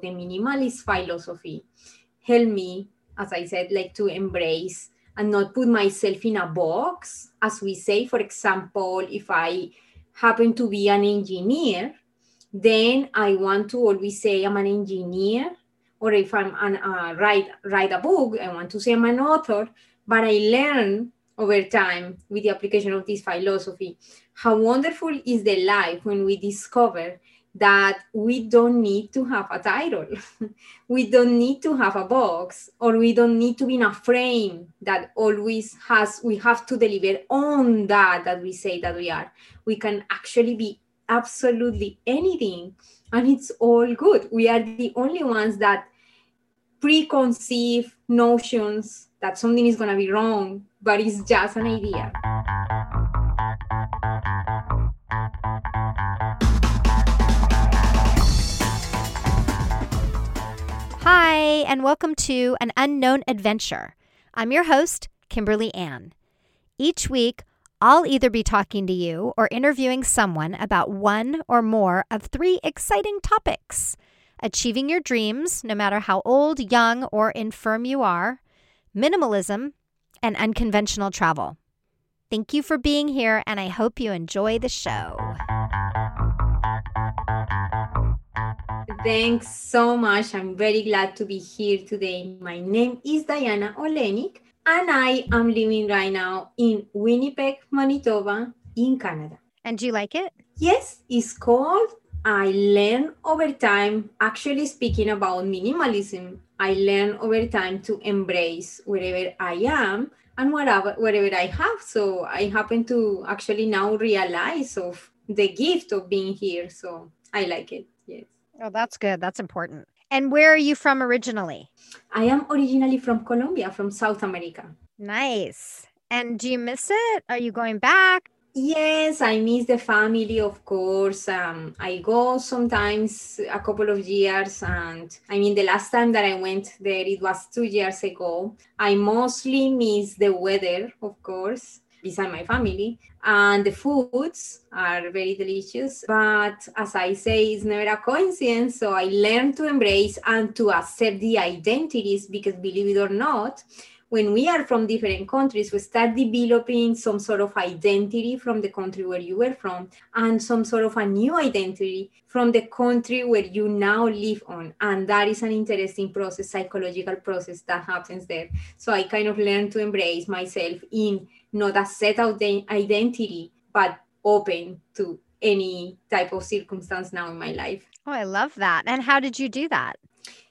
the minimalist philosophy helped me, as I said, like to embrace and not put myself in a box. As we say, for example, if I happen to be an engineer, then I want to always say I'm an engineer. Or if I'm an, uh, write write a book, I want to say I'm an author. But I learn over time with the application of this philosophy how wonderful is the life when we discover that we don't need to have a title. we don't need to have a box or we don't need to be in a frame that always has, we have to deliver on that that we say that we are. We can actually be absolutely anything and it's all good. We are the only ones that preconceive notions that something is going to be wrong, but it's just an idea. And welcome to An Unknown Adventure. I'm your host, Kimberly Ann. Each week, I'll either be talking to you or interviewing someone about one or more of three exciting topics achieving your dreams, no matter how old, young, or infirm you are, minimalism, and unconventional travel. Thank you for being here, and I hope you enjoy the show. Thanks so much. I'm very glad to be here today. My name is Diana Olenik, and I am living right now in Winnipeg, Manitoba, in Canada. And do you like it? Yes, it's called I learn over time, actually speaking about minimalism, I learn over time to embrace wherever I am and whatever wherever I have. So I happen to actually now realize of the gift of being here. So I like it. Yes. Oh, that's good. That's important. And where are you from originally? I am originally from Colombia, from South America. Nice. And do you miss it? Are you going back? Yes, I miss the family, of course. Um, I go sometimes a couple of years, and I mean, the last time that I went there, it was two years ago. I mostly miss the weather, of course beside my family. And the foods are very delicious. But as I say, it's never a coincidence. So I learned to embrace and to accept the identities because believe it or not, when we are from different countries, we start developing some sort of identity from the country where you were from and some sort of a new identity from the country where you now live on. And that is an interesting process, psychological process that happens there. So I kind of learned to embrace myself in not a set of identity, but open to any type of circumstance now in my life. Oh, I love that. And how did you do that?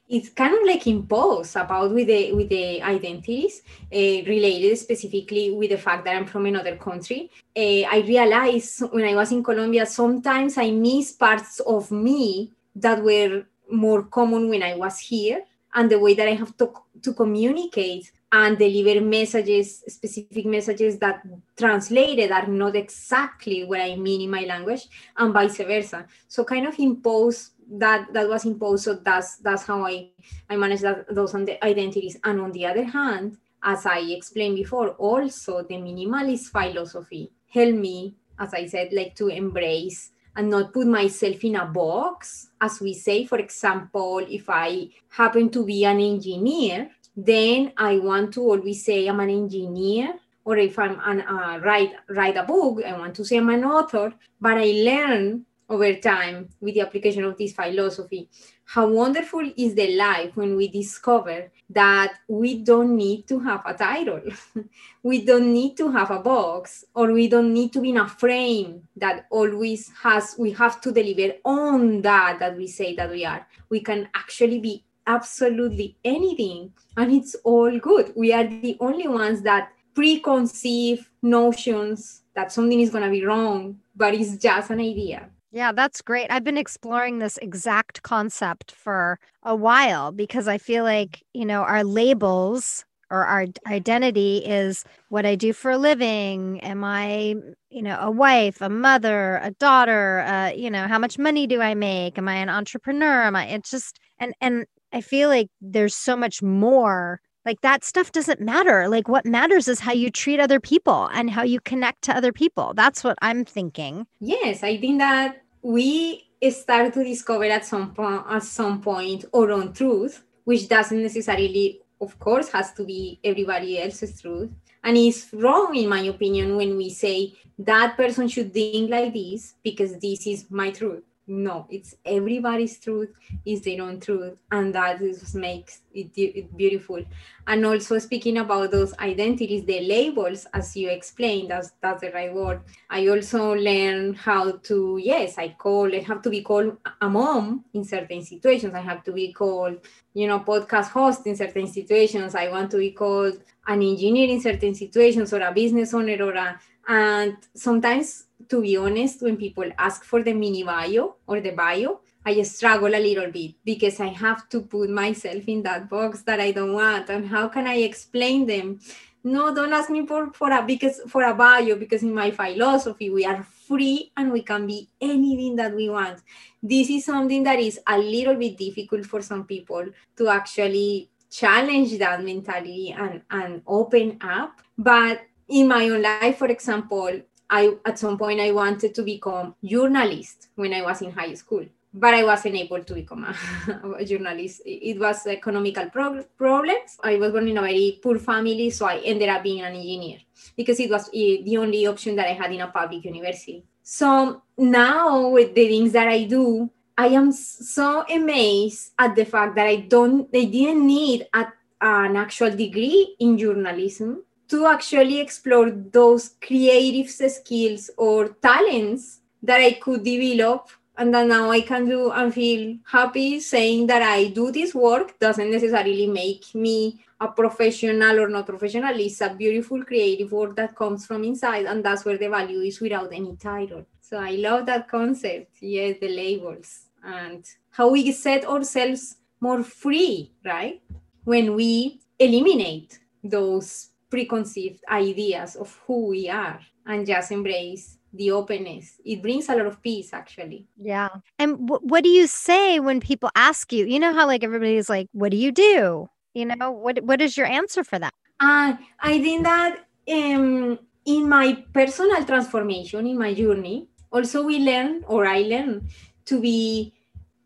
It's kind of like imposed about with the with the identities uh, related specifically with the fact that I'm from another country. Uh, I realized when I was in Colombia, sometimes I miss parts of me that were more common when I was here, and the way that I have to to communicate and deliver messages, specific messages that translated are not exactly what I mean in my language, and vice versa. So kind of impose that that was imposed so that's that's how i i manage that those identities. And on the other hand as i explained before also the minimalist philosophy helped me as i said like to embrace and not put myself in a box. As we say for example if i happen to be an engineer then i want to always say i'm an engineer or if i'm an uh, write write a book i want to say i'm an author but i learn over time with the application of this philosophy. How wonderful is the life when we discover that we don't need to have a title. We don't need to have a box or we don't need to be in a frame that always has we have to deliver on that that we say that we are. We can actually be absolutely anything and it's all good. We are the only ones that preconceive notions that something is going to be wrong but it's just an idea yeah, that's great. I've been exploring this exact concept for a while because I feel like, you know, our labels or our identity is what I do for a living. Am I, you know, a wife, a mother, a daughter? Uh, you know, how much money do I make? Am I an entrepreneur? Am I? It's just and and I feel like there's so much more. Like that stuff doesn't matter. Like what matters is how you treat other people and how you connect to other people. That's what I'm thinking. Yes, I think that we start to discover at some point at some point our own truth, which doesn't necessarily, of course, has to be everybody else's truth. And it's wrong, in my opinion, when we say that person should think like this because this is my truth no it's everybody's truth is their own truth and that is makes it, it, beautiful. And also speaking about those identities the labels as you explained that's that's the right word. I also learn how to yes i call i have to be called a mom in certain situations. I have to be called you know podcast host in certain situations. I want to be called an engineer in certain situations or a business owner or a and sometimes to be honest, when people ask for the mini bio or the bio, I struggle a little bit because I have to put myself in that box that I don't want. And how can I explain them? No, don't ask me for, for a because for a bio, because in my philosophy, we are free and we can be anything that we want. This is something that is a little bit difficult for some people to actually challenge that mentality and, and open up. But in my own life, for example, I at some point I wanted to become journalist when I was in high school, but I wasn't able to become a, a journalist. It was economical pro- problems. I was born in a very poor family, so I ended up being an engineer because it was eh, the only option that I had in a public university. So now with the things that I do, I am so amazed at the fact that I don't, they didn't need a, an actual degree in journalism to actually explore those creative skills or talents that I could develop and that now I can do and feel happy saying that I do this work doesn't necessarily make me a professional or not professional. It's a beautiful creative work that comes from inside, and that's where the value is without any title. So I love that concept. Yes, the labels and how we set ourselves more free, right? When we eliminate those preconceived ideas of who we are and just embrace the openness. It brings a lot of peace, actually. Yeah. And w- what do you say when people ask you? You know how like everybody's like, "What do you do?" You know, what what is your answer for that? Uh, I think that um, in my personal transformation, in my journey, also we learn, or I learn, to be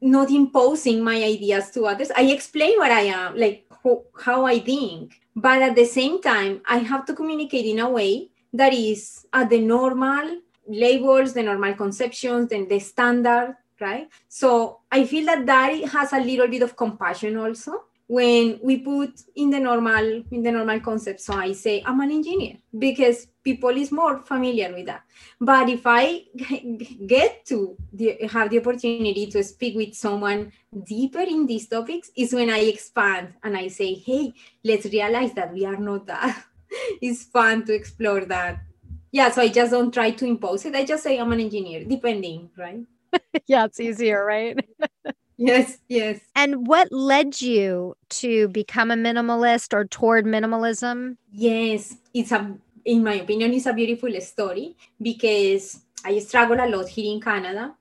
not imposing my ideas to others. I explain what I am, like how, how I think but at the same time, I have to communicate in a way that is at the normal labels, the normal conceptions, and the standard, right? So I feel that that has a little bit of compassion also when we put in the normal in the normal concept so i say i'm an engineer because people is more familiar with that. But if i get to the, have the opportunity to speak with someone deeper in these topics is when i expand and i say hey let's realize that we are not that. It's fun to explore that. Yeah so i just don't try to impose it. I just say i'm an engineer depending right? Yeah it's easier right yes yes. And what led you to become a minimalist or toward minimalism? Yes it's a in my opinion it's a beautiful story because i struggle a lot here in canada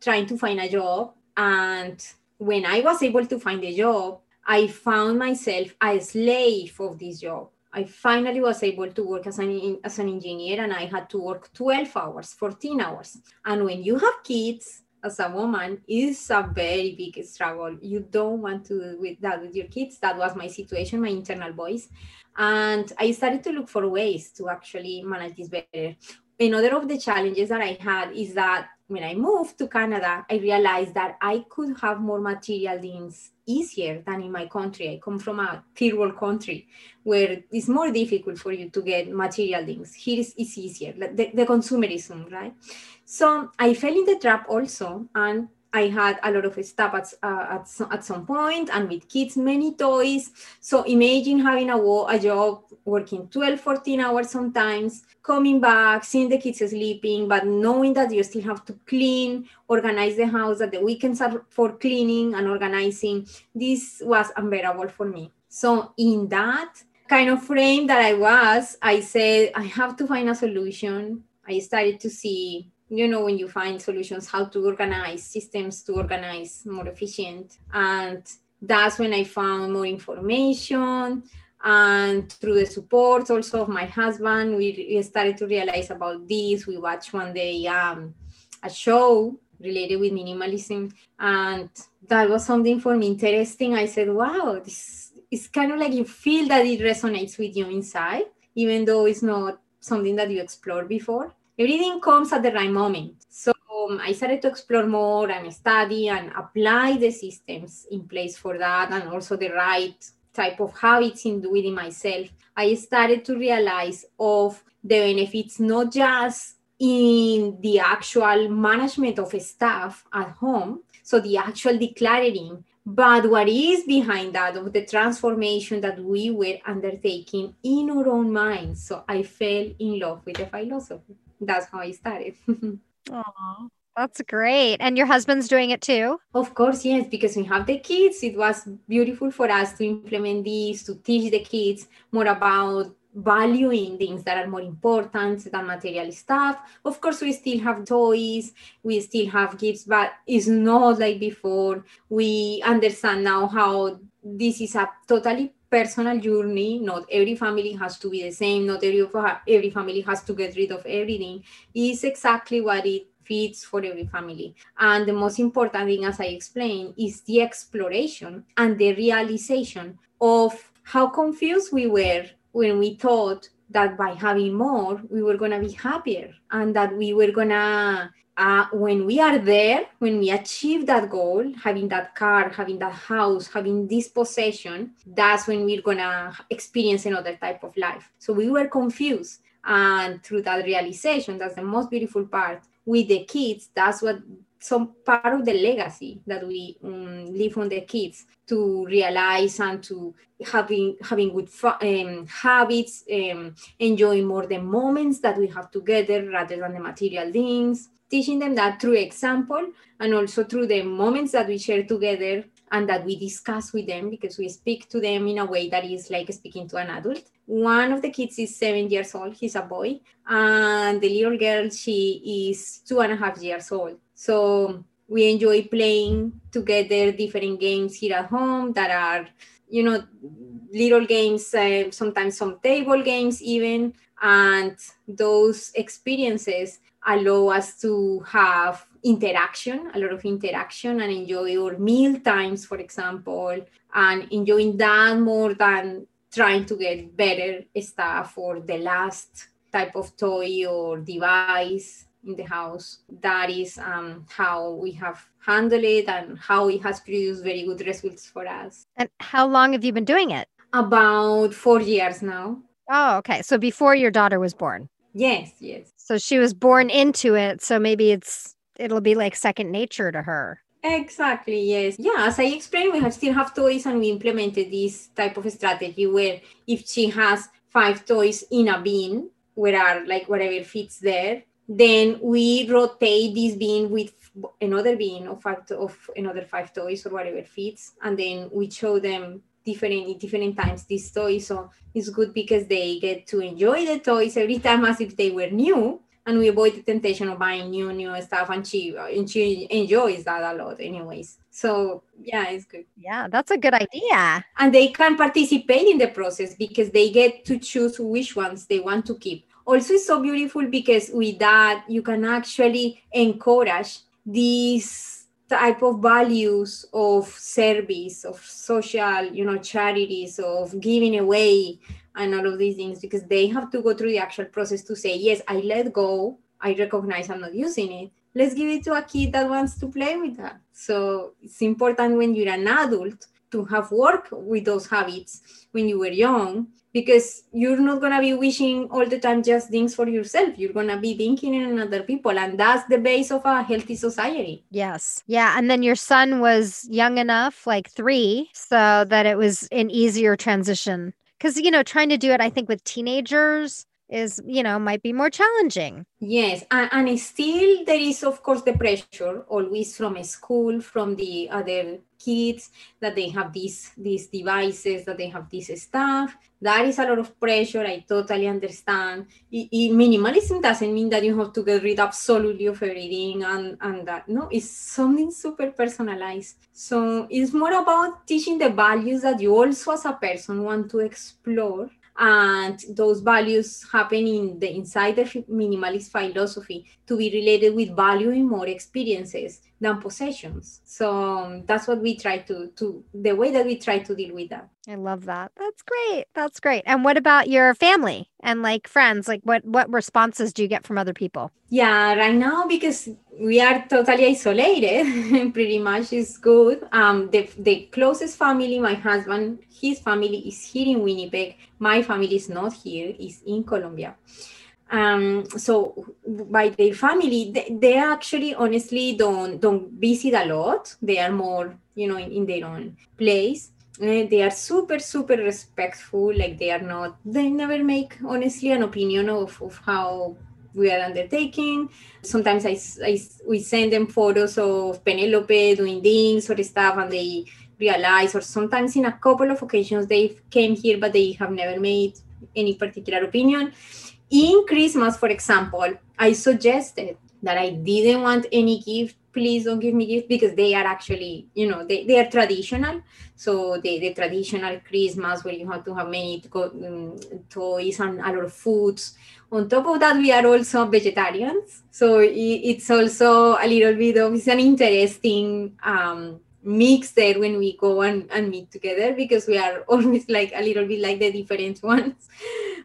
trying to find a job. And when i was able to find a job i found myself a slave of this job. I finally was able to work as an, as an engineer and I had to work 12 hours, 14 hours. And when you have kids, as a woman is a very big struggle. You don't want to do with that with your kids. That was my situation, my internal voice. And I started to look for ways to actually manage this better. Another of the challenges that I had is that when I moved to Canada, I realized that I could have more material things easier than in my country. I come from a third world country where it's more difficult for you to get material things. Here is it's easier, the, the consumerism, right? So I fell in the trap also, and I had a lot of stuff at, uh, at, at some point, and with kids, many toys. So imagine having a, a job working 12, 14 hours sometimes, coming back, seeing the kids sleeping, but knowing that you still have to clean, organize the house, that the weekends are for cleaning and organizing. This was unbearable for me. So, in that kind of frame that I was, I said, I have to find a solution. I started to see you know when you find solutions how to organize systems to organize more efficient and that's when i found more information and through the support also of my husband we started to realize about this we watched one day um, a show related with minimalism. And that was something for me interesting. I said, wow, this is kind of like you feel that it resonates with you inside, even though it's not something that you explored before. Everything comes at the right moment. So um, I started to explore more and study and apply the systems in place for that and also the right type of habits in within myself. I started to realize of the benefits not just in the actual management of staff at home, so the actual declaring, but what is behind that of the transformation that we were undertaking in our own minds. So I fell in love with the philosophy. That's how I started. Aww. That's great. And your husband's doing it too? Of course, yes, because we have the kids. It was beautiful for us to implement this, to teach the kids more about valuing things that are more important than material stuff. Of course, we still have toys, we still have gifts, but it's not like before. We understand now how this is a totally personal journey. Not every family has to be the same. Not every, every family has to get rid of everything. It's exactly what it fits for every family. And the most important thing, as I explained, is the exploration and the realization of how confused we were when we thought that by having more we were going to be happier and that we were going to uh, when we are there when we achieve that goal having that car having that house having this possession that's when we're to experience another type of life. So we were confused. And through that realization that's the most beautiful part with the kids that's what some part of the legacy that we um, leave on the kids to realize and to having having good um, habits, um, enjoying more the moments that we have together rather than the material things, teaching them that through example and also through the moments that we share together and that we discuss with them because we speak to them in a way that is like speaking to an adult. One of the kids is seven years old, he's a boy, and the little girl, she is two and a half years old. So we enjoy playing together different games here at home that are, you know, little games, uh, sometimes some table games even. And those experiences allow us to have interaction, a lot of interaction, and enjoy our meal times, for example, and enjoying that more than trying to get better stuff or the last type of toy or device in the house. That is um, how we have handled it and how it has produced very good results for us. And how long have you been doing it? About four years now. Oh, okay. So before your daughter was born? Yes, yes. So she was born into it. So maybe it's it'll be like second nature to her. Exactly, yes. Yeah, as I explained, we have still have toys and we implemented this type of strategy where if she has five toys in a bin, where are like whatever fits there, then we rotate this bin with another bin of five of another five toys or whatever fits, and then we show them different in different times these toys. So it's good because they get to enjoy the toys every time as if they were new, and we avoid the temptation of buying new new stuff. And she and she enjoys that a lot, anyways. So yeah, it's good. Yeah, that's a good idea. And they can participate in the process because they get to choose which ones they want to keep also it's so beautiful because with that you can actually encourage these type of values of service of social you know charities of giving away and all of these things because they have to go through the actual process to say yes i let go. I recognize i'm not using it. Let's give it to a kid that wants to play with that. So it's important when you're an adult to have worked with those habits when you were young because you're not going to be wishing all the time just things for yourself. You're going to be thinking in other people and that's the base of a healthy society. Yes. Yeah and then your son was young enough like 3 so that it was an easier transition. Cuz you know trying to do it i think with teenagers is you know might be more challenging. Yes and, and still there is of course the pressure always from school from the other kids that they have these these devices that they have this stuff. That is a lot of pressure i totally understand. Minimalism doesn't mean that you have to get rid absolutely of everything and and that no it's something super personalized. So it's more about teaching the values that you also as a person want to explore and those values happen in the inside the minimalist philosophy to be related with valuing more experiences than possessions. So um, that's what we try to to the way that we try to deal with that. I love that. That's great. That's great. And what about your family and like friends? Like what what responses do you get from other people? Yeah right now because we are totally isolated pretty much is good. Um the the closest family my husband his family is here in winnipeg. My family is not here is in colombia um, so by their family they, they, actually honestly don't don't visit a lot. They are more you know in, in their own place. Uh, they are super super respectful. Like they are not they never make honestly an opinion of, of how we are undertaking. Sometimes I, I we send them photos of penelope doing things or stuff and they realize or sometimes in a couple of occasions they came here but they have never made any particular opinion in Christmas, for example, I suggested that I didn't want any gift. Please don't give me gifts because they are actually, you know, they, they are traditional. So the, the traditional Christmas where you have to have many um, toys and a lot of foods. On top of that, we are also vegetarians. So it, it's also a little bit of, it's an interesting um, mix there when we go and, and meet together because we are always like a little bit like the different ones.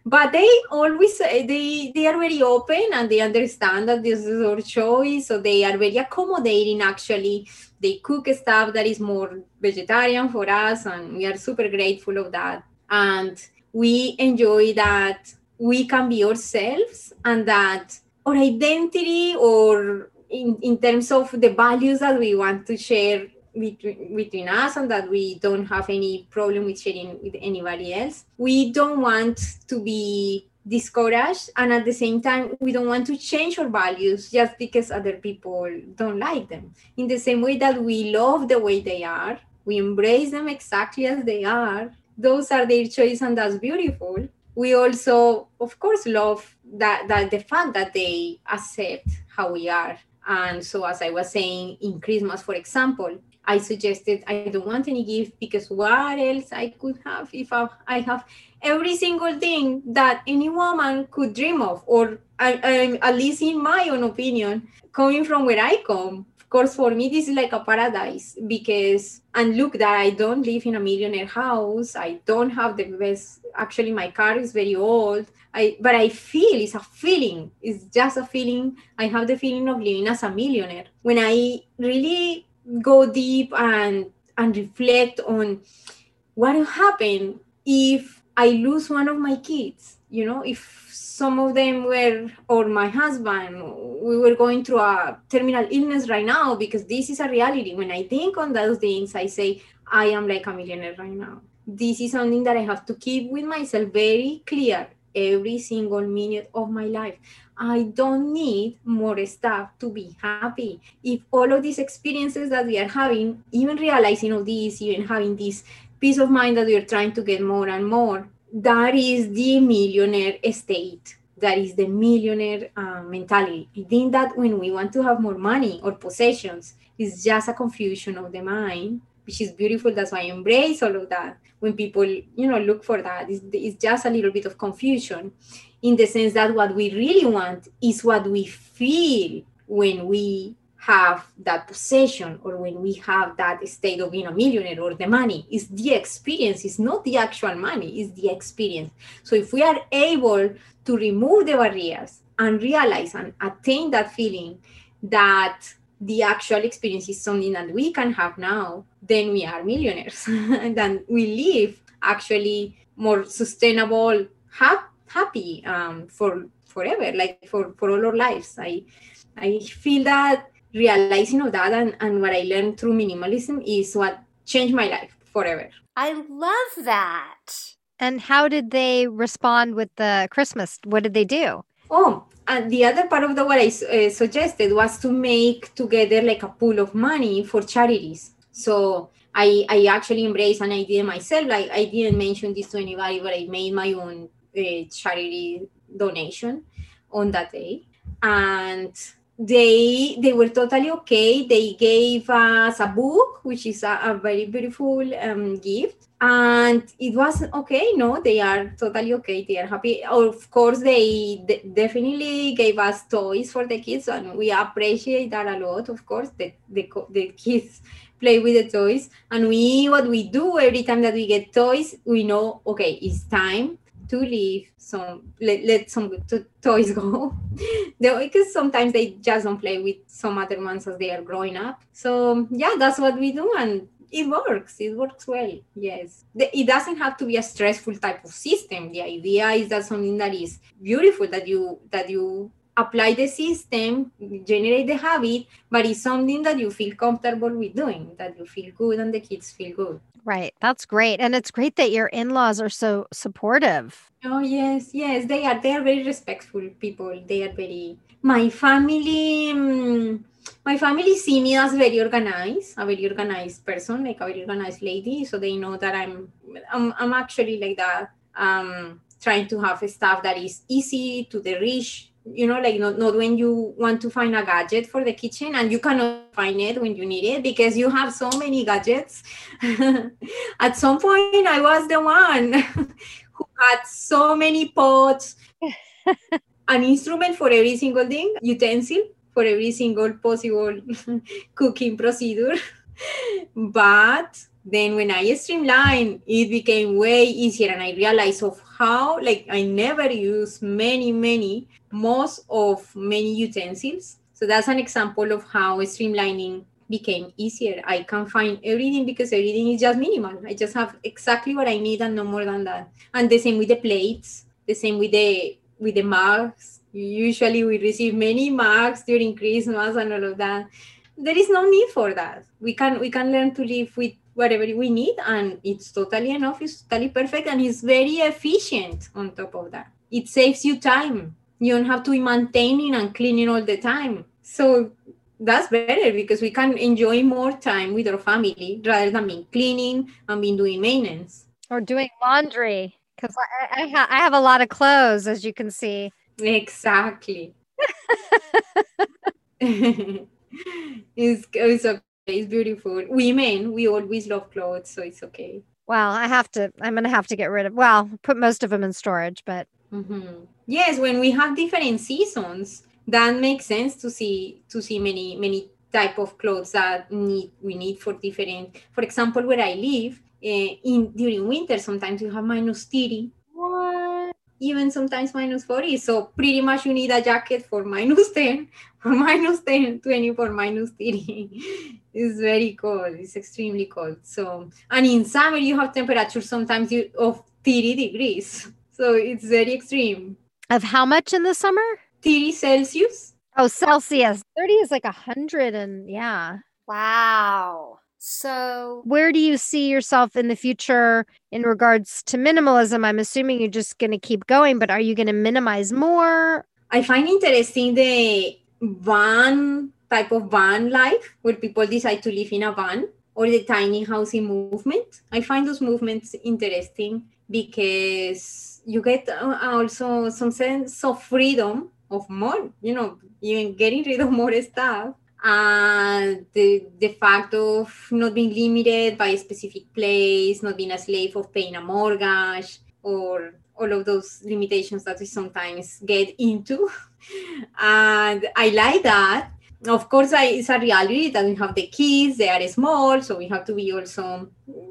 But they always eh, they they are very open and they understand that this is our choice. So they are very accommodating actually. They cook stuff that is more vegetarian for us and we are super grateful of that. And we enjoy that we can be ourselves and that our identity or in, in terms of the values that we want to share between, between us and that we don't have any problem with sharing with anybody else. We don't want to be discouraged and at the same time we don't want to change our values just because other people don't like them. In the same way that we love the way they are, we embrace them exactly as they are. Those are their choice and that's beautiful. We also, of course, love that, that the fact that they accept how we are. And so, as I was saying, in Christmas, for example, I suggested I don't want any gift because what else I could have if I I have every single thing that any woman could dream of, or I, I, at least in my own opinion, coming from where I come. Of course, for me, this is like a paradise because, and look, that I don't live in a millionaire house. I don't have the best. Actually, my car is very old. I, but I feel it's a feeling. It's just a feeling. I have the feeling of living as a millionaire. When I really go deep and and reflect on what will happen if I lose one of my kids. You know, if some of them were, or my husband, we were going through a terminal illness right now, because this is a reality. When I think on those things, I say, I am like a millionaire right now. This is something that I have to keep with myself very clear every single minute of my life. I don't need more stuff to be happy. If all of these experiences that we are having, even realizing of this, even having this peace of mind that we are trying to get more and more, that is the millionaire state. That is the millionaire uh, mentality. I think that when we want to have more money or possessions, it's just a confusion of the mind, which is beautiful. That's why I embrace all of that. When people, you know, look for that, it's, it's just a little bit of confusion in the sense that what we really want is what we feel when we have that possession or when we have that state of being a millionaire or the money. Is the experience it's not the actual money it's the experience. So if we are able to remove the barriers and realize and attain that feeling that the actual experience is something that we can have now then we are millionaires and then we live actually more sustainable happy happy um, for forever, like for, for all our lives. I I feel that realizing of that and, and what I learned through minimalism is what changed my life forever. I love that. And how did they respond with the Christmas? What did they do? Oh, and the other part of the what I uh, suggested was to make together like a pool of money for charities. So I I actually embraced an idea myself. Like I didn't mention this to anybody, but I made my own a charity donation on that day. And they they were totally okay. They gave us a book, which is a, a very beautiful um, gift, and it was okay. No, they are totally okay. They are happy. Of course, they d- definitely gave us toys for the kids, and we appreciate that a lot. Of course, the the, the kids play with the toys, and we what we do every time that we get toys, we know okay, it's time to leave some let, let some to, toys go. Because sometimes they just don't play with some other ones as they are growing up. So yeah that's what we do and it works. It works well yes. It doesn't have to be a stressful type of system. The idea is that something that is beautiful that you that you apply the system generate the habit but it's something that you feel comfortable with doing that you feel good and the kids feel good Right. That's great. And it's great that your in-laws are so supportive. Oh yes, yes, they are. They are very respectful people. They are very. My family, um, my family see me as very organized, a very organized person, like a very organized lady. So they know that I'm, I'm, I'm actually like that. Um, trying to have stuff that is easy to the reach you know like not, not when you want to find a gadget for the kitchen and you cannot find it when you need it because you have so many gadgets. At some point i was the one who had so many pots an instrument for every single thing utensil for every single possible cooking procedure. But then when i streamlined it became way easier and i realized of how like i never use many many most of many utensils. So that's an example of how streamlining became easier. I can find everything because everything is just minimal. I just have exactly what i need and no more than that. And the same with the plates the same with the with the mugs usually we receive many mugs during christmas and all of that. There is no need for that. We can we can learn to live with whatever we need and it's totally enough it's totally perfect and it's very efficient on top of that. It saves you time. You don't have to be maintaining and cleaning all the time. So that's better because we can enjoy more time with our family rather than being cleaning and being doing maintenance. Or doing laundry because I, I, ha- I have a lot of clothes as you can see. Exactly. It's, it's okay it's beautiful. Women, we always love clothes, so it's okay. Well, I have to, I'm going to have to get rid of, well, put most of them in storage, but. Mm-hmm. Yes, when we have different seasons, that makes sense to see, to see many, many type of clothes that need, we need for different, for example, where I live, uh, in during winter sometimes you have minus 30 even sometimes minus 40. So pretty much you need a jacket for minus 10, for minus 10, 20, for minus 30 it's very cold. It's extremely cold. So, and in summer you have temperature sometimes you, of 30 degrees. So it's very extreme. Of how much in the summer? 30 Celsius. Oh, Celsius. 30 is like a hundred and yeah. Wow. So, where do you see yourself in the future in regards to minimalism? I'm assuming you're just going to keep going, but are you going to minimize more? I find interesting the van type of van life where people decide to live in a van or the tiny housing movement. I find those movements interesting because you get uh, also some sense of freedom of more, you know, even getting rid of more stuff. And the, the fact of not being limited by a specific place, not being a slave of paying a mortgage, or all of those limitations that we sometimes get into. and I like that of course I, it's a reality that we have the kids they are small so we have to be also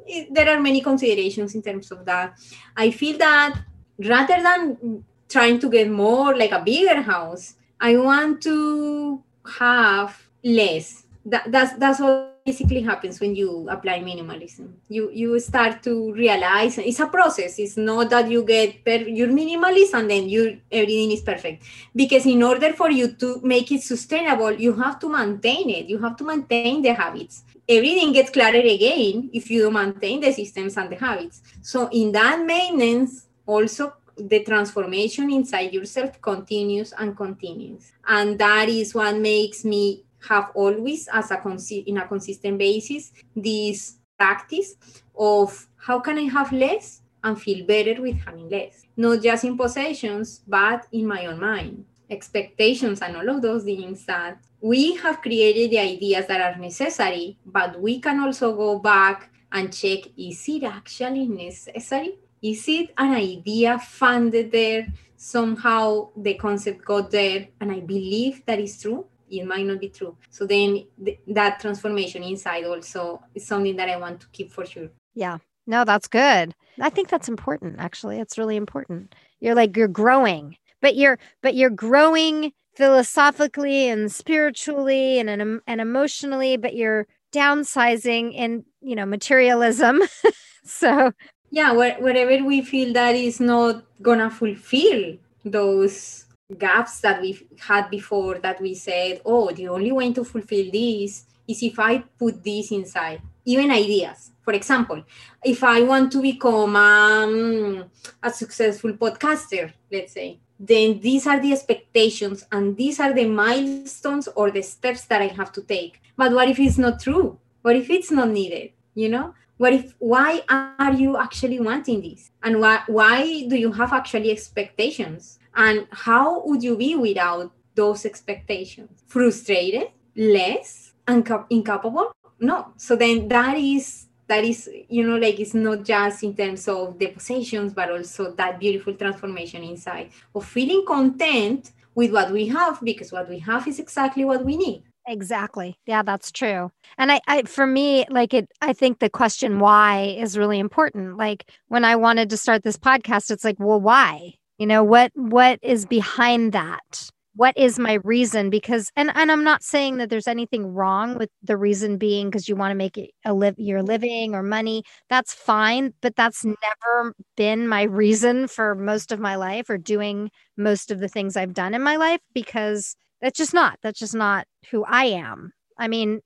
eh, there are many considerations in terms of that i feel that rather than trying to get more like a bigger house i want to have less. That, that's that's what basically happens when you apply minimalism. You you start to realize it's a process. It's not that you get per, you're minimalist and then you everything is perfect. Because in order for you to make it sustainable you have to maintain it. You have to maintain the habits. Everything gets clearer again if you maintain the systems and the habits. So in that maintenance also the transformation inside yourself continues and continues. And that is what makes me have always as a in a consistent basis this practice of how can I have less and feel better with having less, not just in possessions, but in my own mind. expectations and all of those things that we have created the ideas that are necessary, but we can also go back and check is it actually necessary? Is it an idea funded there? Somehow the concept got there, and I believe that is true. It might not be true. So then th- that transformation inside also is something that I want to keep for sure. Yeah. No, that's good. I think that's important actually. It's really important. You're like you're growing but you're but you're growing philosophically and spiritually and and, and emotionally but you're downsizing in you know materialism so yeah whatever we feel that is not gonna fulfill those gaps that we've had before that we said oh the only way to fulfill this is if i put this inside even ideas for example if i want to become um, a successful podcaster let's say then these are the expectations and these are the milestones or the steps that I have to take. But what if it's not true? What if it's not needed? You know? What if why are you actually wanting this? And why why do you have actually expectations? And how would you be without those expectations? Frustrated, less, Unca- incapable? No. So then that is that is you know like it's not just in terms of the possessions but also that beautiful transformation inside of feeling content with what we have because what we have is exactly what we need exactly yeah that's true and I, I for me like it i think the question why is really important like when i wanted to start this podcast it's like well why you know what what is behind that? What is my reason? Because and and i'm not saying that there's anything wrong with the reason being because you want to make it a live your living or money that's fine but that's never been my reason for most of my life or doing most of the things i've done in my life because that's just not that's just not who i am. I mean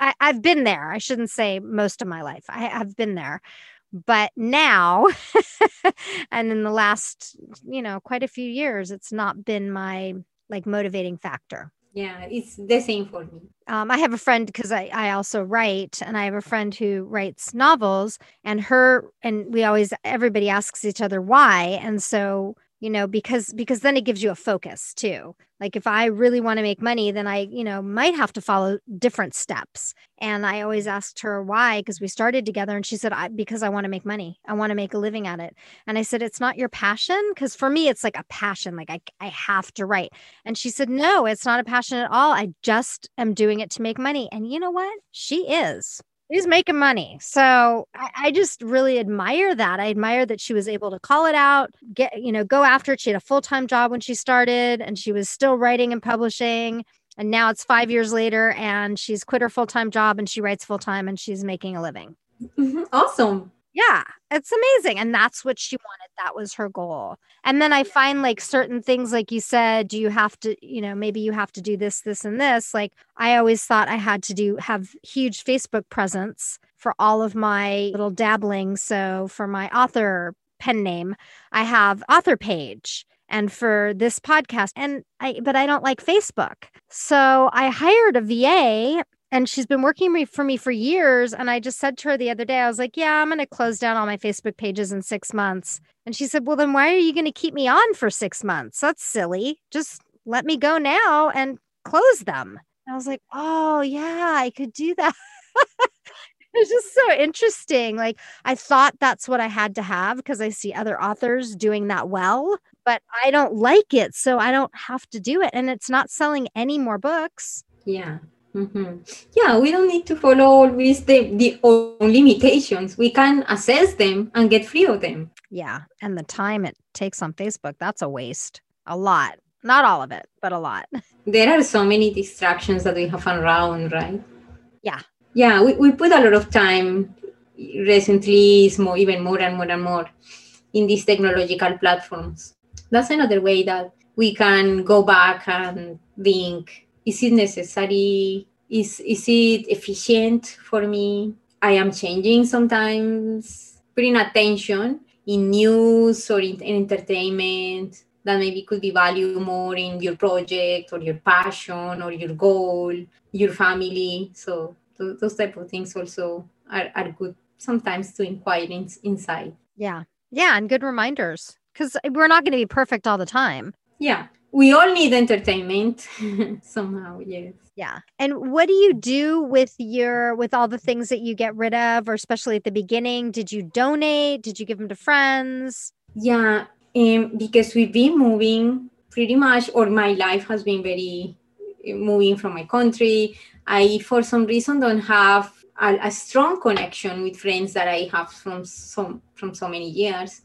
I, i've been there. I shouldn't say most of my life. I have been there but now and in the last you know quite a few years it's not been my like motivating factor. Yeah it's the same for me. Um, i have a friend because I, I also write and i have a friend who writes novels and her and we always everybody asks each other why and so you know because because then it gives you a focus too. Like if i really want to make money then i you know might have to follow different steps. And i always asked her why because we started together and she said I, because i want to make money. I want to make a living at it. And i said it's not your passion? Because for me it's like a passion like I, I have to write. And she said no it's not a passion at all. I just am doing it to make money. And you know what? She is she's making money. So I, I, just really admire that. I admire that she was able to call it out, get, you know, go after it. She had a full time job when she started and she was still writing and publishing. And now it's five years later and she's quit her full time job and she writes full time and she's making a living. Mm-hmm. Awesome. Yeah, it's amazing. And that's what she wanted. That was her goal. And then I find like certain things, like you said, do you have to, you know, maybe you have to do this, this, and this. Like I always thought I had to do have huge Facebook presence for all of my little dabbling. So for my author pen name, I have author page and for this podcast and I but I don't like Facebook. So I hired a VA and she's been working for me for years and i just said to her the other day i was like yeah i'm going to close down all my facebook pages in six months. And she said well then why are you going to keep me on for six months? That's silly. Just let me go now and close them. And i was like oh yeah i could do that. It's just so interesting. Like i thought that's what i had to have because i see other authors doing that well but i don't like it so i don't have to do it and it's not selling any more books. Yeah Mm-hmm. Yeah, we don't need to follow always the, the own limitations. We can assess them and get free of them. Yeah. And the time it takes on Facebook, that's a waste. A lot. Not all of it, but a lot. There are so many distractions that we have around, right? Yeah. Yeah, we, we put a lot of time recently, is more even more and more and more in these technological platforms. That's another way that we can go back and think is it necessary is is it efficient for me i am changing sometimes putting attention in news or in, entertainment that maybe could be valued more in your project or your passion or your goal your family. So th- those type of things also are, are good sometimes to inquire in, inside. Yeah. Yeah and good reminders. Because we're not going to be perfect all the time. Yeah we all need entertainment somehow yes. Yeah. And what do you do with your with all the things that you get rid of or especially at the beginning? Did you donate? Did you give them to friends? Yeah um, because we've been moving pretty much or my life has been very uh, moving from my country. I for some reason don't have a, a strong connection with friends that i have from some from so many years.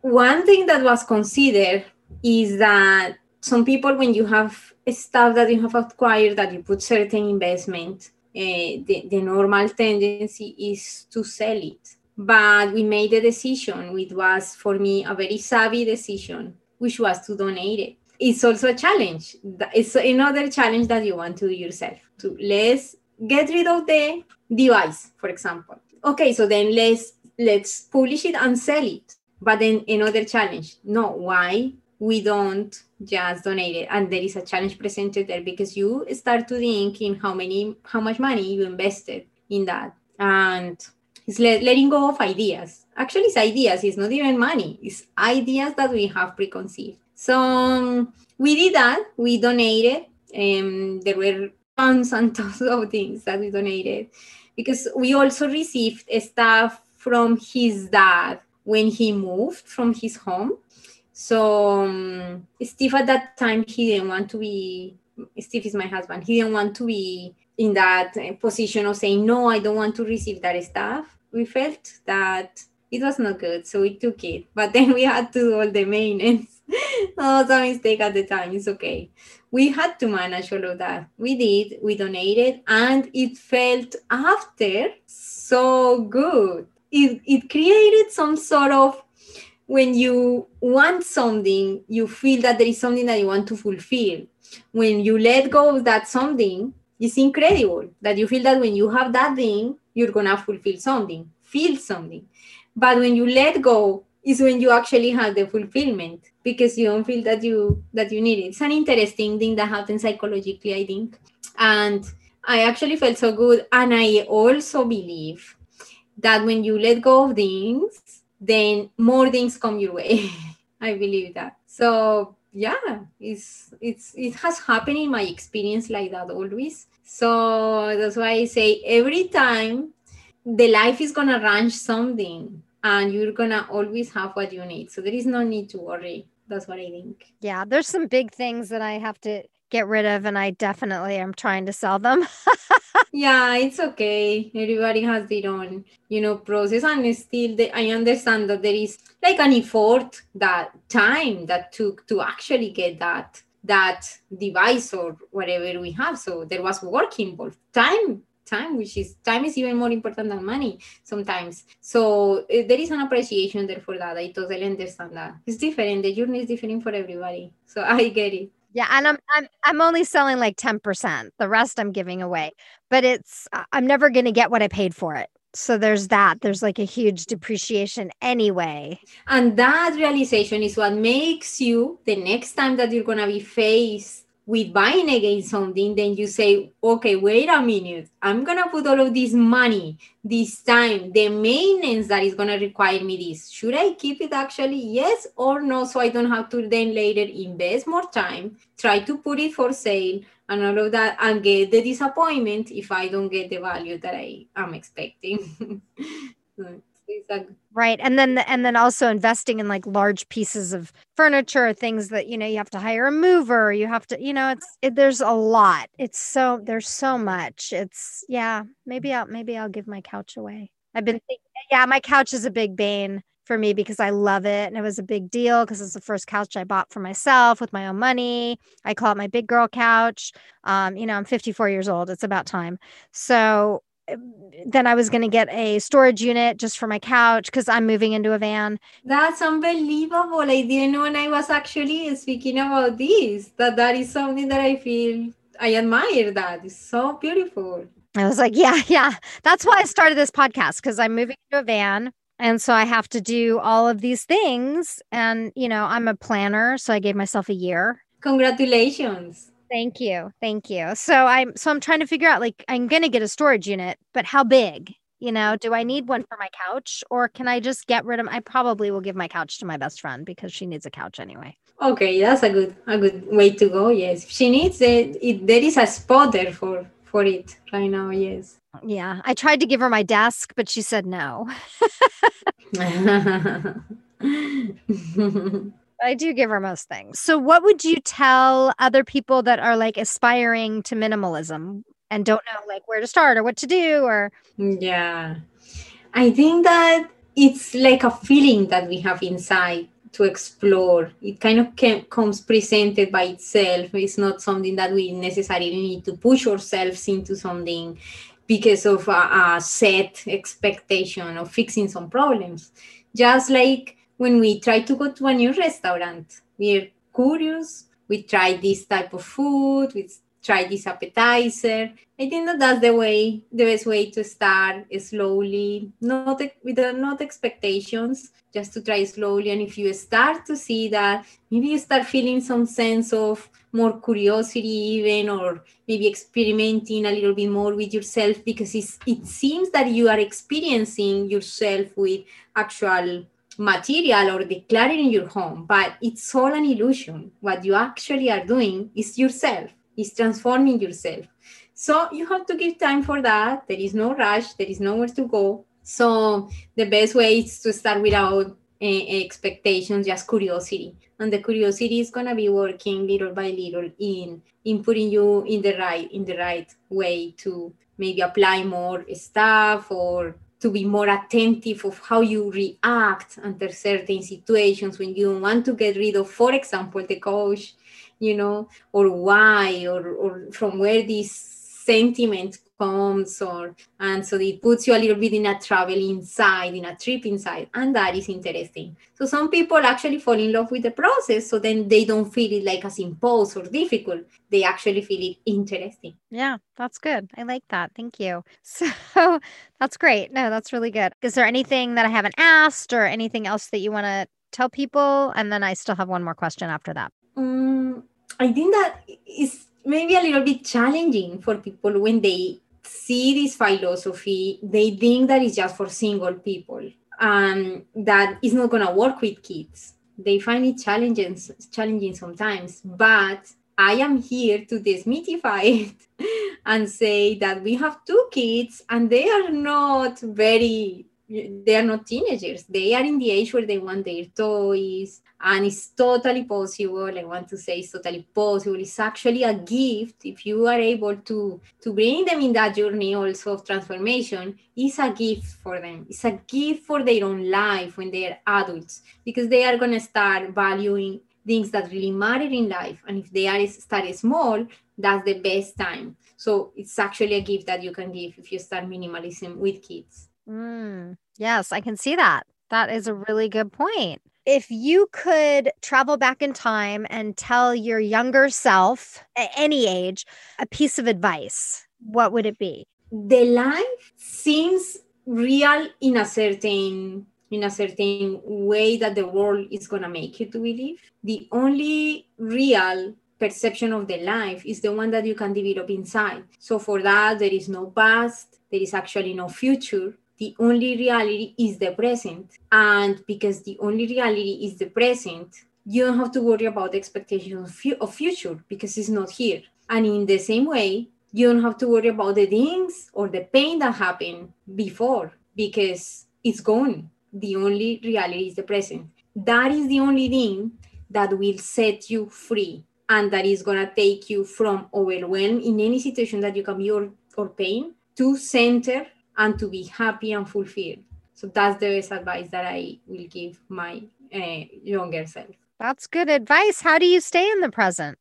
One thing that was considered is that some people when you have stuff that you have acquired that you put certain investment uh, the, the normal tendency is to sell it. But we made a decision which was for me a very savvy decision which was to donate it. It's also a challenge. It's another challenge that you want to do yourself to let's get rid of the device for example. Okay so then let's let's publish it and sell it. But then another challenge. No why we don't just donated and there is a challenge presented there because you start to think in how many how much money you invested in that. And it's let, letting go of ideas. Actually it's ideas. It's not even money. It's ideas that we have preconceived. So um, we did that. We donated um, there were tons and tons of things that we donated because we also received stuff from his dad when he moved from his home so um, Steve at that time he didn't want to be. Steve is my husband. He didn't want to be in that uh, position of saying no. I don't want to receive that stuff. We felt that it was not good, so we took it. But then we had to do all the maintenance. that was a mistake at the time. It's okay. We had to manage all of that. We did. We donated, and it felt after so good. It it created some sort of when you want something, you feel that there is something that you want to fulfill. When you let go of that something, it's incredible that you feel that when you have that thing, you're gonna fulfill something, feel something. But when you let go, is when you actually have the fulfillment because you don't feel that you that you need it. It's an interesting thing that happens psychologically, I think. And I actually felt so good. And I also believe that when you let go of things, then more things come your way. I believe that. So yeah, it's it's it has happened in my experience like that always. So that's why I say every time the life is gonna ranch something and you're gonna always have what you need. So there is no need to worry. That's what I think. Yeah, there's some big things that I have to get rid of and I definitely am trying to sell them. yeah, it's okay. Everybody has their own, you know, process and still I understand that there is like an effort that time that took to actually get that that device or whatever we have. So there was work involved. Time time which is time is even more important than money sometimes so uh, there is an appreciation there for that i totally understand that it's different the journey is different for everybody so i get it yeah, and I'm I'm I'm only selling like 10%. The rest I'm giving away. But it's I'm never going to get what I paid for it. So there's that. There's like a huge depreciation anyway. And that realization is what makes you the next time that you're going to be faced with buying again something, then you say, okay, wait a minute. I'm to put all of this money, this time, the maintenance that is to require me this. Should I keep it actually? Yes or no? So I don't have to then later invest more time, try to put it for sale and all of that and get the disappointment if I don't get the value that I am expecting. right and then and then also investing in like large pieces of furniture things that you know you have to hire a mover you have to you know it's it, there's a lot it's so there's so much it's yeah maybe i'll maybe i'll give my couch away i've been thinking yeah my couch is a big bane for me because I love it. And it was a big deal because it's the first couch I bought for myself with my own money. I call it my big girl couch. Um, you know, I'm 54 years old. It's about time. So then I was going to get a storage unit just for my couch because I'm moving into a van. That's unbelievable. I didn't know when I was actually speaking about this that that is something that I feel I admire. That is so beautiful. I was like, yeah, yeah. That's why I started this podcast because I'm moving into a van. And so I have to do all of these things. And, you know, I'm a planner. So I gave myself a year. Congratulations. Thank you. Thank you. So I'm so I'm trying to figure out like I'm going to get a storage unit, but how big? You know, do I need one for my couch or can I just get rid of I probably will give my couch to my best friend because she needs a couch anyway. Okay, that's a good a good way to go. Yes, if she needs it, it there is a spot there for for it right now. Yes. Yeah, I tried to give her my desk, but she said no. I do give her most things. So, what would you tell other people that are like aspiring to minimalism and don't know like where to start or what to do? Or mm, yeah, I think that it's like a feeling that we have inside to explore. It kind of can, comes presented by itself. It's not something that we necessarily need to push ourselves into something because of a, a set expectation of fixing some problems. Just like when we try to go to a new restaurant, we're curious. We try this type of food. We try this appetizer. I think that that's the way, the best way to start slowly, not with not expectations, just to try slowly. And if you start to see that, maybe you start feeling some sense of more curiosity, even, or maybe experimenting a little bit more with yourself, because it seems that you are experiencing yourself with actual material or declaring in your home, but it's all an illusion. What you actually are doing is yourself, is transforming yourself. So you have to give time for that. There is no rush, there is nowhere to go. So the best way is to start without uh, expectations, just curiosity. And the curiosity is gonna be working little by little in in putting you in the right in the right way to maybe apply more stuff or to be more attentive of how you react under certain situations when you want to get rid of, for example, the coach, you know, or why, or, or from where this sentiment comes or and so it puts you a little bit in a travel inside in a trip inside and that is interesting. So some people actually fall in love with the process so then they don't feel it like as imposed or difficult. They actually feel it interesting. Yeah that's good. I like that. Thank you. So that's great. No that's really good. Is there anything that i haven't asked or anything else that you want to tell people? And then i still have one more question after that. Um, i think that is maybe a little bit challenging for people when they see this philosophy, they think that it's just for single people and that it's not going to work with kids. They find it challenging, challenging sometimes, but I am here to demystify it and say that we have two kids and they are not very they are not teenagers. They are in the age where they want their toys, and it's totally possible. I want to say it's totally possible. It's actually a gift if you are able to to bring them in that journey also of transformation. It's a gift for them. It's a gift for their own life when they are adults because they are gonna start valuing things that really matter in life. And if they are start small, that's the best time. So it's actually a gift that you can give if you start minimalism with kids. Mm, yes, I can see that. That is a really good point. If you could travel back in time and tell your younger self at any age a piece of advice, what would it be? The life seems real in a certain in a certain way that the world is going to make you to believe. The only real perception of the life is the one that you can develop inside. So for that, there is no past, there is actually no future the only reality is the present. And because the only reality is the present, you don't have to worry about the expectations of future because it's not here. And in the same way, you don't have to worry about the things or the pain that happened before because it's gone. The only reality is the present. That is the only thing that will set you free and that is going to take you from overwhelm in any situation that you can be or, or pain to center and to be happy and fulfilled. So that's the best advice that I will give my uh, younger self. That's good advice. How do you stay in the present?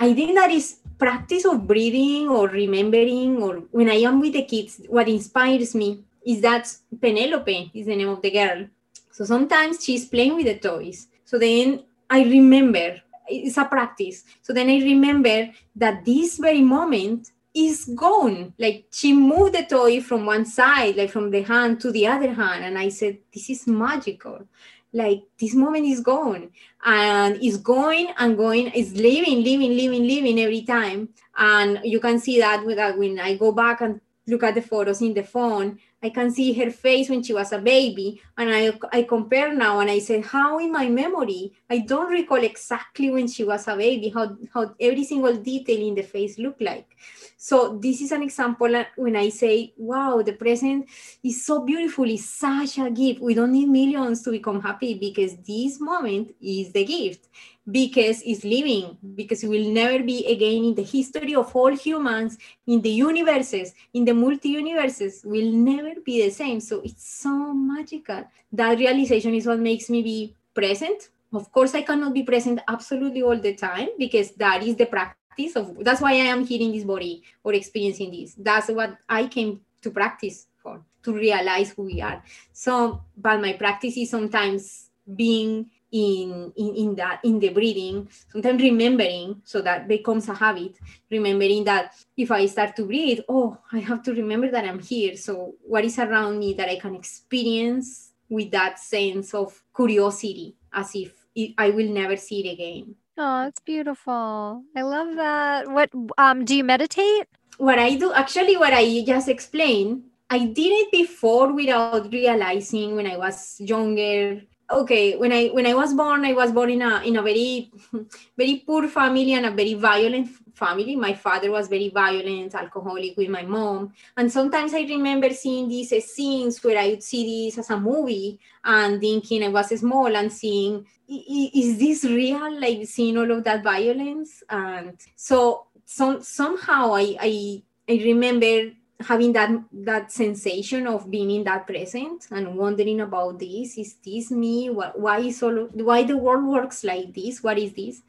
I think that is practice of breathing or remembering or when I am with the kids, what inspires me is that Penelope is the name of the girl. So sometimes she's playing with the toys. So then I remember it's a practice. So then I remember that this very moment is gone. Like she moved the toy from one side, like from the hand to the other hand. And I said, This is magical. Like this moment is gone and it's going and going, it's living, living, living, living every time. And you can see that with that when I go back and look at the photos in the phone, I can see her face when she was a baby. And I, I compare now and I say, how in my memory, I don't recall exactly when she was a baby, how, how every single detail in the face looked like. So this is an example when I say, wow, the present is so beautiful, it's such a gift. We don't need millions to become happy because this moment is the gift because it's living, because it will never be again in the history of all humans, in the universes, in the multi universes, will never be the same. So it's so magical. That realization is what makes me be present. Of course, I cannot be present absolutely all the time because that is the practice of that's why I am here in this body or experiencing this. That's what I came to practice for, to realize who we are. So, but my practice is sometimes being in, in, in that in the breathing sometimes remembering so that becomes a habit remembering that if i start to breathe oh i have to remember that i'm here. So what is around me that i can experience with that sense of curiosity as if it, i will never see it again? Oh it's beautiful. I love that. What um do you meditate? What i do actually what i just explained i did it before without realizing when i was younger okay when i when i was born i was born in a in a very very poor family and a very violent family. My father was very violent alcoholic with my mom. And sometimes i remember seeing these scenes where i would see this as a movie and thinking i was small and seeing is this real? Like seeing all of that violence. And so some somehow i i i remember having that that sensation of being in that present and wondering about this is this me? Why is all why the world works like this? What is this?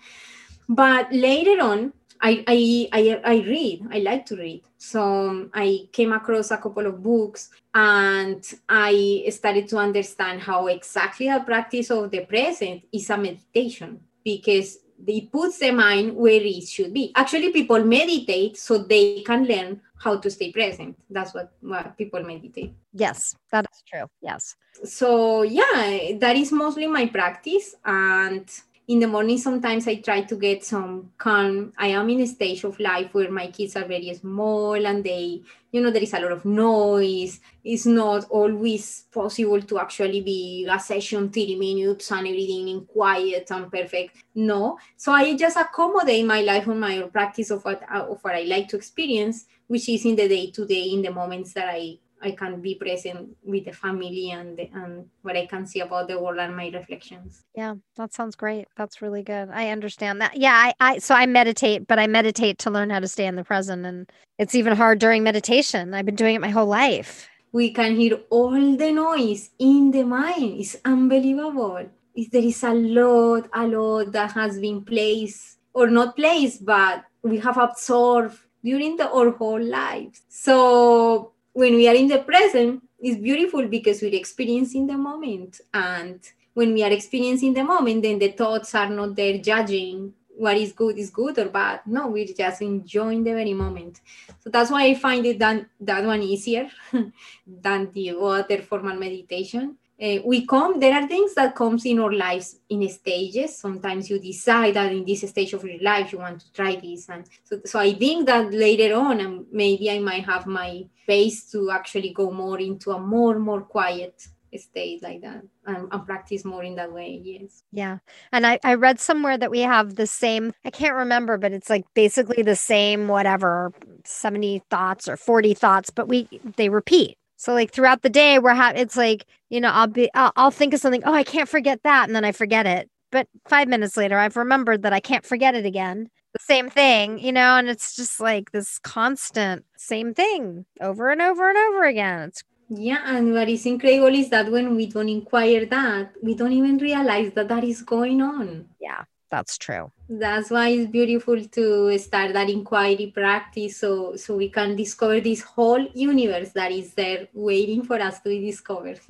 But later on I, I, I, I read, I like to read. So um, I came across a couple of books and I started to understand how exactly the practice of the present is a meditation because it puts the mind where it should be. Actually, people meditate so they can learn how to stay present. That's what, what people meditate. Yes, that is true. Yes. So, yeah, that is mostly my practice. And in the morning sometimes i try to get some calm. I am in a stage of life where my kids are very small and they you know there is a lot of noise. It's not always possible to actually be a session 30 minutes and everything in quiet and perfect. No. So i just accommodate my life on my practice of what of what i like to experience which is in the day to day in the moments that i I can be present with the family and the, and what I can see about the world and my reflections. Yeah, that sounds great. That's really good. I understand that. Yeah, I, I so I meditate, but I meditate to learn how to stay in the present, and it's even hard during meditation. I've been doing it my whole life. We can hear all the noise in the mind. It's unbelievable. There is a lot, a lot that has been placed or not placed, but we have absorbed during the, our whole lives. So when we are in the present, it's beautiful because we're experiencing the moment. And when we are experiencing the moment, then the thoughts are not there judging what is good is good or bad. No, we're just enjoying the very moment. So that's why I find it that, that one easier than the other formal meditation uh, we come there are things that comes in our lives in stages. Sometimes you decide that in this stage of your life you want to try this and so, so i think that later on um, maybe i might have my space to actually go more into a more more quiet state like that and, and, practice more in that way yes. Yeah. And I, I read somewhere that we have the same i can't remember but it's like basically the same whatever 70 thoughts or 40 thoughts but we they repeat so like throughout the day, we're ha- it's like you know I'll be I'll, I'll think of something. Oh, I can't forget that, and then I forget it. But five minutes later, I've remembered that I can't forget it again. The same thing, you know, and it's just like this constant same thing over and over and over again. It's yeah, and what is incredible is that when we don't inquire that, we don't even realize that that is going on. Yeah that's true. That's why it's beautiful to start that inquiry practice so so we can discover this whole universe that is there waiting for us to be discovered.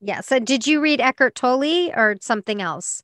Yeah so did you read eckhart tolle or something else?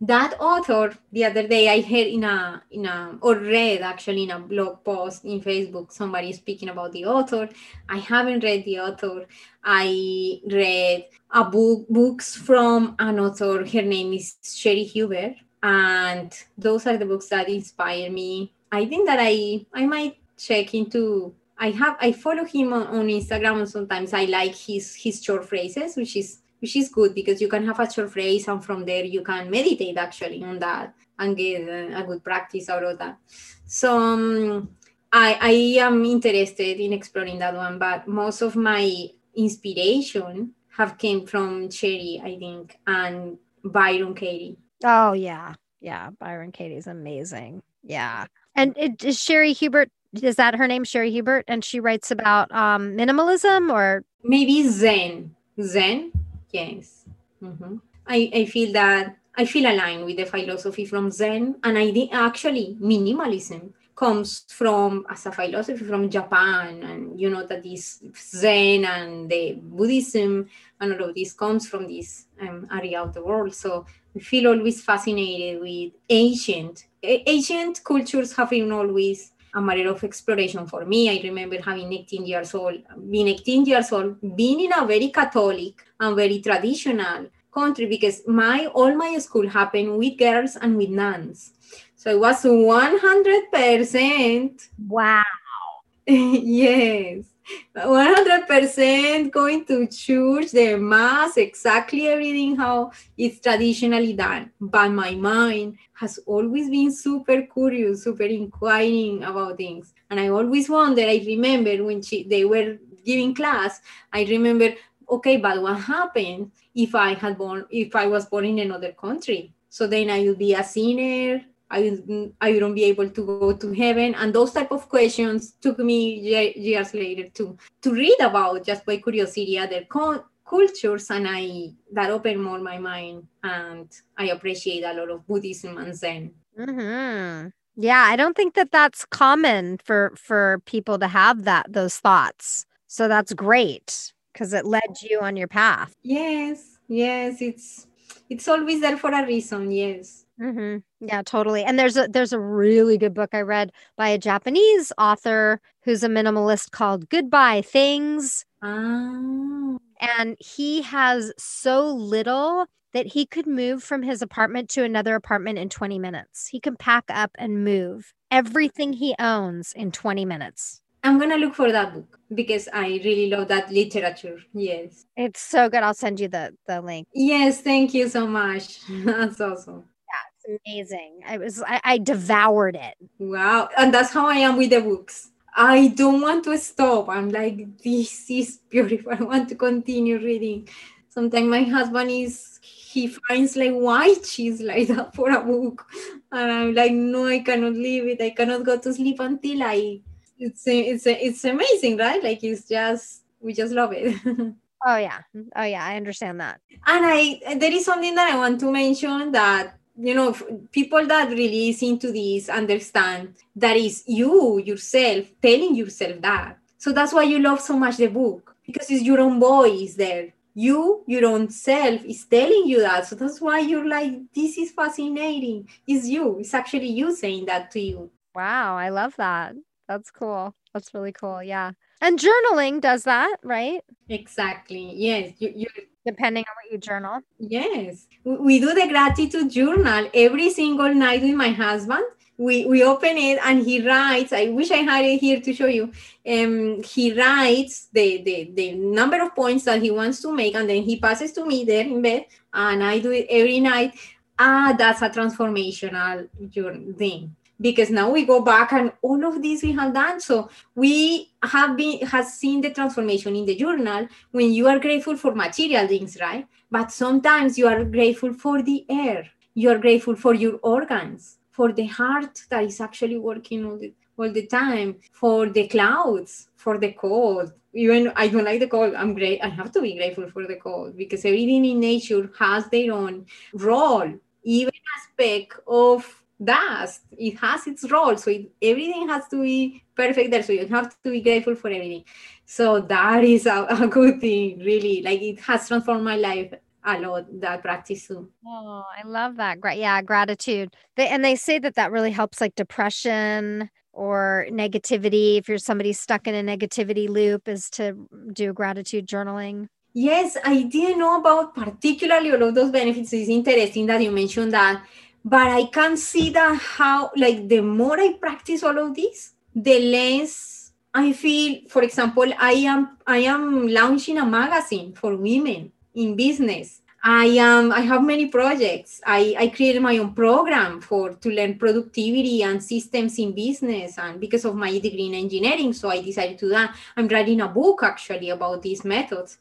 That author the other day i heard in a in a or read actually in a blog post in facebook somebody speaking about the author. I haven't read the author. I read a book books from an author. Her name is Cheri Huber and those are the books that inspire me i think that i i might check into I have I follow him on, on Instagram and sometimes I like his his short phrases, which is which is good because you can have a short phrase and from there you can meditate actually on that and get a, good practice out of that. So um, I, I am interested in exploring that one, but most of my inspiration have came from Cheri, I think, and Byron Katie. Oh yeah, yeah. Byron Katie's amazing. Yeah, and it, is Cheri Hubert. Is that her name, Cheri Hubert? And she writes about um, minimalism or maybe Zen. Zen, yes. Mm-hmm. I I feel that I feel aligned with the philosophy from Zen, and I think actually minimalism comes from as a philosophy from Japan, and you know that this Zen and the Buddhism and all of this comes from this um, area of the world. So we feel always fascinated with ancient ancient cultures have been always a matter of exploration for me. I remember having 18 years old, being 18 years old, being in a very Catholic and very traditional country because my all my school happened with girls and with nuns. So it was 100%. Wow. yes. 100% going to church, the mass, exactly everything how it's traditionally done. But my mind has always been super curious, super inquiring about things. And I always wonder, I remember when she, they were giving class, I remember, okay, but what happened if I had born, if I was born in another country? So then I would be a sinner I, I wouldn't be able to go to heaven. And those type of questions took me years later to, to read about just by curiosity other cultures. And I that opened more my mind and I appreciate a lot of Buddhism and Zen. Mm-hmm. Yeah, I don't think that that's common for for people to have that those thoughts. So that's great because it led you on your path. Yes, yes, it's it's always there for a reason. Yes. Mm-hmm. Yeah, totally. And there's a there's a really good book I read by a Japanese author who's a minimalist called Goodbye Things. Oh. And he has so little that he could move from his apartment to another apartment in 20 minutes. He can pack up and move everything he owns in 20 minutes. I'm gonna look for that book because I really love that literature. Yes. It's so good. I'll send you the the link. Yes, thank you so much. That's awesome amazing. I was I, I devoured it. Wow. And that's how I am with the books. I don't want to stop. I'm like, this is beautiful. I want to continue reading. Sometimes my husband is he finds like why she's like that for a book. And I'm like, no, I cannot leave it. I cannot go to sleep until I it's it's it's amazing, right? Like it's just we just love it. oh yeah. Oh yeah, I understand that. And I there is something that I want to mention that you know people that really is into this understand that is you yourself telling yourself that. So that's why you love so much the book because it's your own voice there. You your own self is telling you that. So that's why you're like this is fascinating. It's you. It's actually you saying that to you. Wow i love that. That's cool. That's really cool yeah. And journaling does that right? Exactly. Yes you, you depending on what you journal. Yes, we do the gratitude journal every single night with my husband. We, we open it and he writes. I wish I had it here to show you. Um, he writes the, the, the number of points that he wants to make, and then he passes to me there in bed, and I do it every night. Ah, that's a transformational thing because now we go back and all of this we have done. So we have been has seen the transformation in the journal when you are grateful for material things right? But sometimes you are grateful for the air. You are grateful for your organs for the heart that is actually working all the, all the time for the clouds for the cold. Even i don't like the cold. I'm great i have to be grateful for the cold because everything in nature has their own role. Even aspect of dust it has its role. So it, everything has to be perfect there. So you have to be grateful for everything. So that is a, a good thing really. Like it has transformed my life a lot that practice too. Oh i love that. Great yeah gratitude. They, and they say that that really helps like depression or negativity. If you're somebody stuck in a negativity loop is to do gratitude journaling. Yes i didn't know about particularly all of those benefits. It's interesting that you mentioned that but I can see that how, like, the more I practice all of this, the less I feel, for example, I am I am launching a magazine for women in business. I am I have many projects. I, I created my own program for to learn productivity and systems in business and because of my degree in engineering. So I decided to that. I'm writing a book actually about these methods.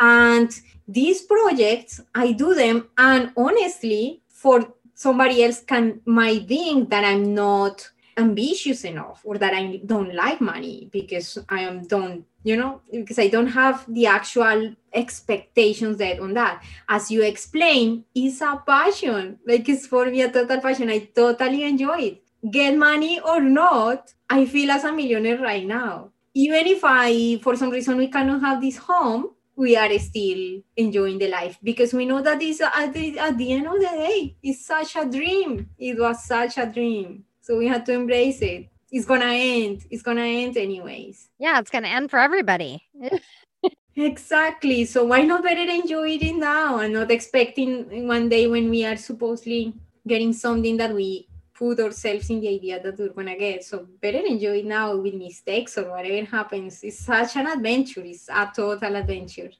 And these projects, I do them and honestly for somebody else can might think that I'm not ambitious enough or that I don't like money because I am don't you know because I don't have the actual expectations that on that. As you explain is a passion. Like it's for me a total passion. I totally enjoy it. Get money or not I feel as a millionaire right now. Even if I for some reason we cannot have this home we are still enjoying the life because we know that this at the, at the end of the day it's such a dream it was such a dream so we had to embrace it. It's gonna end. It's gonna end anyways. Yeah, it's gonna end for everybody. exactly. So why not better enjoy it now and not expecting one day when we are supposedly getting something that we put ourselves in the idea that we're gonna get. So better enjoy now with mistakes or whatever happens. It's such an adventure. It's a total adventure.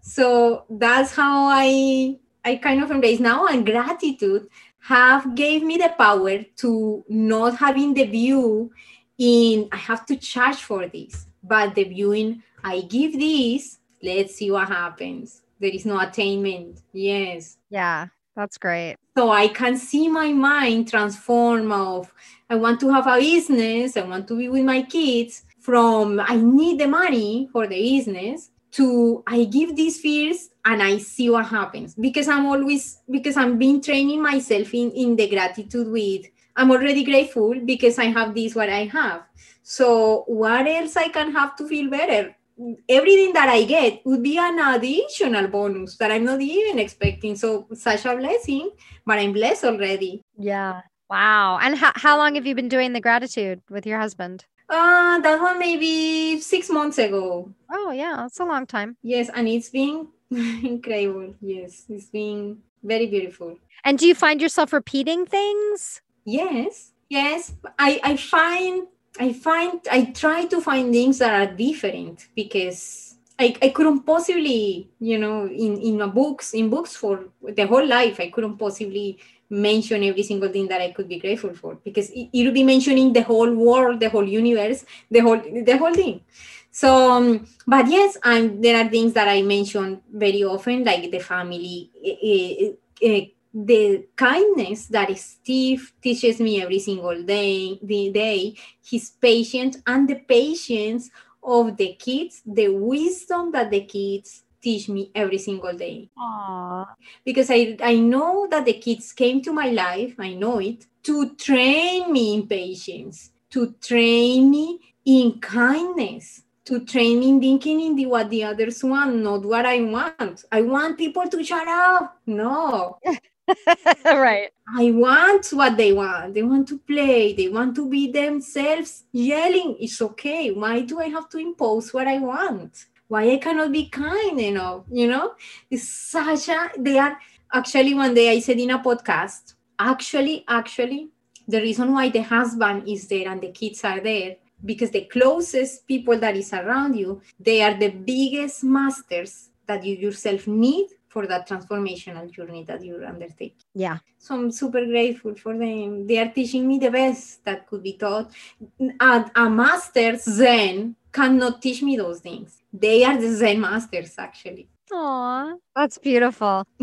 So that's how I I kind of embrace now and gratitude have gave me the power to not having the view in I have to charge for this, but the viewing I give this, let's see what happens. There is no attainment. Yes. Yeah, that's great. So I can see my mind transform of I want to have a business, I want to be with my kids from I need the money for the business to I give these fears and I see what happens because I'm always because I'm been training myself in in the gratitude with I'm already grateful because I have this what I have. So what else I can have to feel better? Everything that I get would be an additional bonus that I'm not even expecting. So such a blessing, but I'm blessed already. Yeah. Wow. And how, how long have you been doing the gratitude with your husband? Uh, that one maybe six months ago. Oh, yeah, it's a long time. Yes, and it's been incredible. Yes, it's been very beautiful. And do you find yourself repeating things? Yes, yes. I, I find, I find, I try to find things that are different because I, I couldn't possibly, you know, in, in my books, in books for the whole life, I couldn't possibly mention every single thing that I could be grateful for because it, it will be mentioning the whole world, the whole universe, the whole the whole thing. So, um, but yes, and there are things that I mention very often, like the family, uh, uh, the kindness that Steve teaches me every single day, the day, his patience and the patience of the kids, the wisdom that the kids teach me every single day. Aww. Because I, I know that the kids came to my life, I know it, to train me in patience, to train me in kindness, to train me in thinking in the, what the others want, not what I want. I want people to shut up. No. right. I want what they want. They want to play. They want to be themselves yelling. It's okay. Why do I have to impose what I want? why I cannot be kind enough, you know? It's such a, they are, actually one day I said in a podcast, actually, actually, the reason why the husband is there and the kids are there, because the closest people that is around you, they are the biggest masters that you yourself need for that transformational journey that you're undertaking. Yeah. So I'm super grateful for them. They are teaching me the best that could be taught. A, a master Zen cannot teach me those things. They are the Zen masters, actually. Aw, that's beautiful.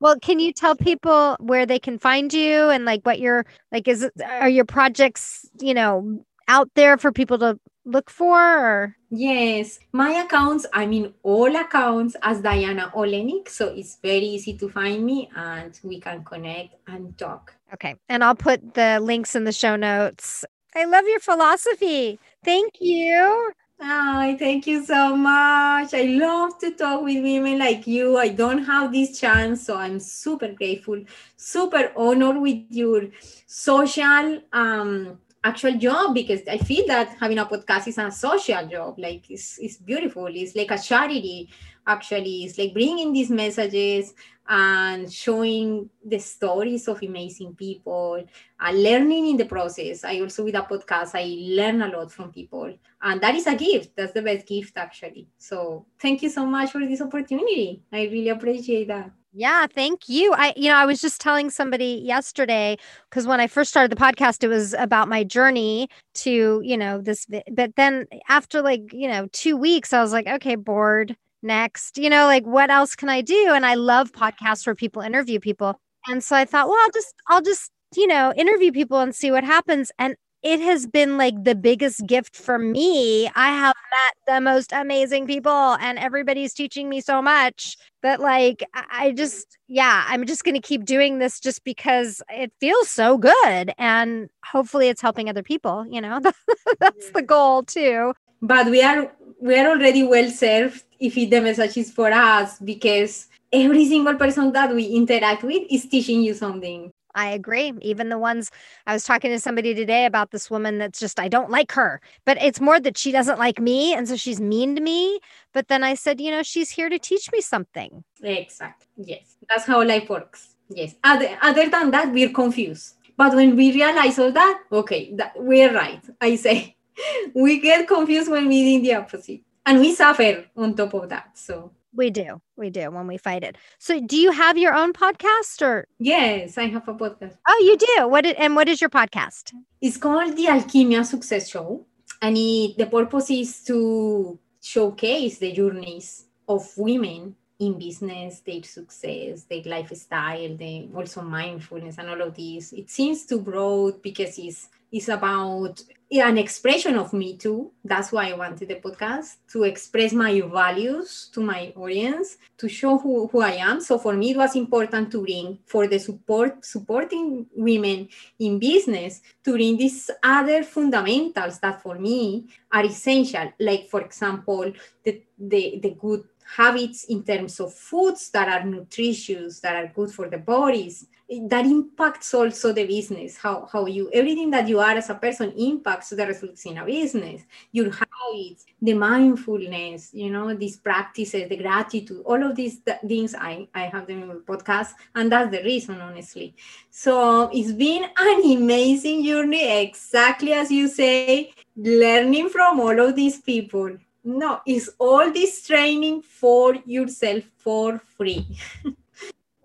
well, can you tell people where they can find you and like what your like is it are your projects, you know, out there for people to look for or? Yes, my accounts, I mean all accounts as Diana Olenik, so it's very easy to find me and we can connect and talk. Okay. And I'll put the links in the show notes. I love your philosophy. Thank you. Hi, thank you so much. I love to talk with women like you. I don't have this chance, so I'm super grateful, super honored with your social um actual job because I feel that having a podcast is a social job. Like it's, it's beautiful. It's like a charity. actually It's like bringing these messages and showing the stories of amazing people and learning in the process. I also, with a podcast, I learn a lot from people. And that is a gift. That's the best gift, actually. So thank you so much for this opportunity. I really appreciate that. Yeah, thank you. I, you know, I was just telling somebody yesterday because when I first started the podcast, it was about my journey to, you know, this. But then after like, you know, two weeks, I was like, okay, bored next you know like what else can i do and i love podcasts where people interview people and so i thought well i'll just i'll just you know interview people and see what happens and it has been like the biggest gift for me. I have met the most amazing people and everybody's teaching me so much that like i just yeah i'm just going to keep doing this just because it feels so good and hopefully it's helping other people you know? That's the goal too. But we are we are already well served if the message is for us because every single person that we interact with is teaching you something. I agree. Even the ones I was talking to somebody today about this woman that's just, I don't like her, but it's more that she doesn't like me. And so she's mean to me. But then I said, you know, she's here to teach me something. Exactly. Yes. That's how life works. Yes. Other, other than that, we're confused. But when we realize all that, okay, that, we're right. I say we get confused when we do the opposite and we suffer on top of that so we do we do when we fight it. So do you have your own podcast or? Yes i have a podcast. Oh you do? What is, and what is your podcast? It's called the alchemia success show and it, the purpose is to showcase the journeys of women in business, their success, their lifestyle, the also mindfulness and all of this. It seems too broad because it's it's about an expression of me too. That's why I wanted the podcast to express my values to my audience, to show who, who I am. So for me, it was important to bring for the support supporting women in business to bring these other fundamentals that for me are essential. Like for example, the the, the good habits in terms of foods that are nutritious, that are good for the bodies. That impacts also the business, how, how you, everything that you are as a person impacts the results in a business, your habits, the mindfulness, you know, these practices, the gratitude, all of these things I, I have them in my podcast. And that's the reason, honestly. So it's been an amazing journey, exactly as you say, learning from all of these people no it's all this training for yourself for free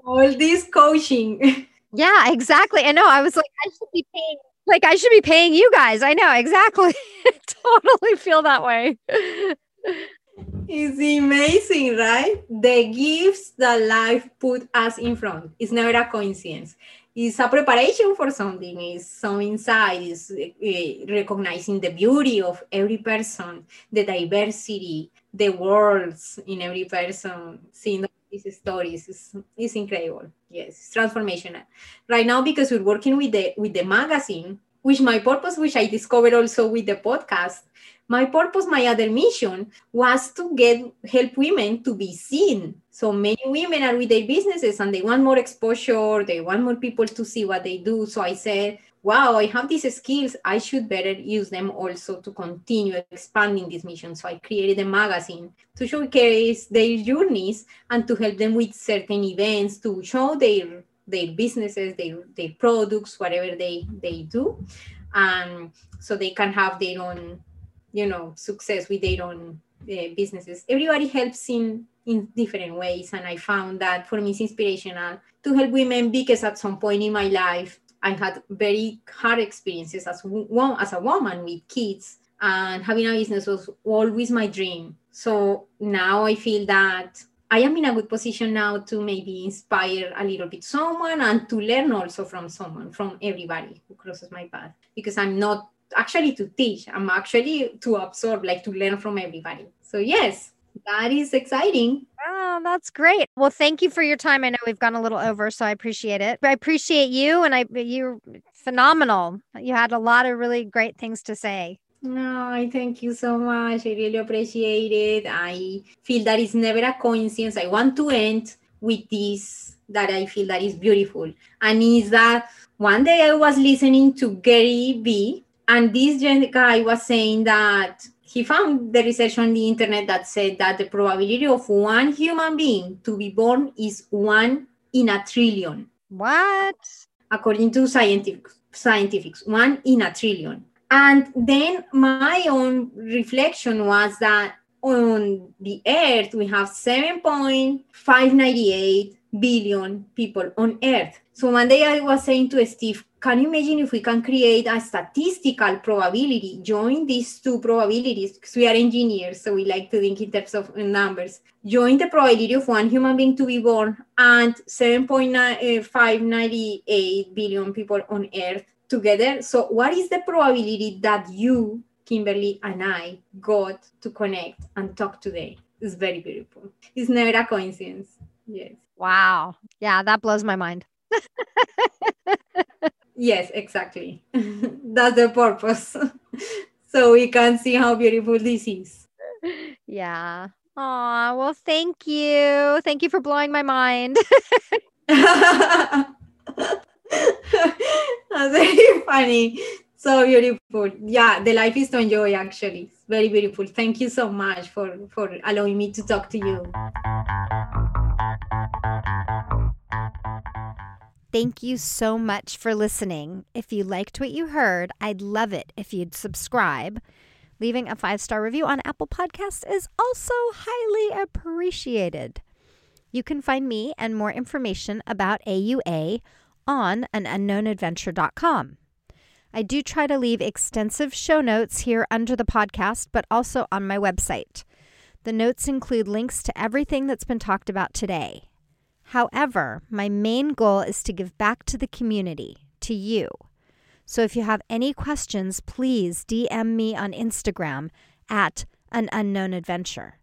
all this coaching. Yeah exactly. I know. I was like i should be paying like i should be paying you guys. I know exactly. Totally feel that way. It's amazing right? The gifts that life put us in front. It's never a coincidence. It's a preparation for something. It's some insight is uh, recognizing the beauty of every person the diversity the worlds in every person seeing these stories is, is incredible yes it's transformational right now because we're working with the with the magazine which my purpose which i discovered also with the podcast my purpose, my other mission was to get help women to be seen. So many women are with their businesses and they want more exposure, they want more people to see what they do. So I said, wow, I have these skills. I should better use them also to continue expanding this mission. So I created a magazine to showcase their journeys and to help them with certain events to show their their businesses, their, their products, whatever they, they do. And so they can have their own you know success with their own uh, businesses everybody helps in in different ways and i found that for me it's inspirational to help women because at some point in my life i had very hard experiences as one as a woman with kids and having a business was always my dream. So now i feel that I am in a good position now to maybe inspire a little bit someone and to learn also from someone, from everybody who crosses my path, because I'm not actually to teach i'm actually to absorb like to learn from everybody. So yes that is exciting oh that's great well thank you for your time i know we've gone a little over so i appreciate it i appreciate you and i you're phenomenal you had a lot of really great things to say no, I thank you so much. I really appreciate it. I feel that it's never a coincidence. I want to end with this that I feel that is beautiful. And is that one day I was listening to Gary Vee and this guy was saying that he found the research on the internet that said that the probability of one human being to be born is one in a trillion. What? According to scientific scientifics, one in a trillion. And then my own reflection was that on the earth we have 7.598 billion people on earth. So one day I was saying to Steve, can you imagine if we can create a statistical probability, join these two probabilities, because we are engineers, so we like to think in terms of numbers. Join the probability of one human being to be born and 7.598 billion people on earth together. So what is the probability that you, Kimberly, and I got to connect and talk today? It's very beautiful. It's never a coincidence. Yes. Wow. Yeah, that blows my mind. yes, exactly. That's the purpose. so we can see how beautiful this is. Yeah. Aw, well, thank you. Thank you for blowing my mind. That's very funny. So beautiful. Yeah, the life is to enjoy actually. It's very beautiful. Thank you so much for for allowing me to talk to you. Thank you so much for listening. If you liked what you heard, I'd love it if you'd subscribe. Leaving a five star review on Apple Podcasts is also highly appreciated. You can find me and more information about AUA on anunknownadventure.com. I do try to leave extensive show notes here under the podcast, but also on my website. The notes include links to everything that's been talked about today. However, my main goal is to give back to the community, to you. So if you have any questions, please DM me on Instagram at an unknown adventure.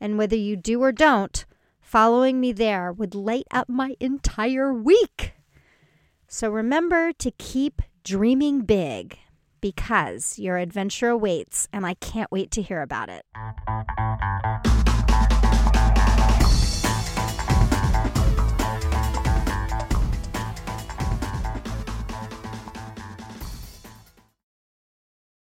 And whether you do or don't, following me there would light up my entire week. So remember to keep dreaming big because your adventure awaits, and I can't wait to hear about it.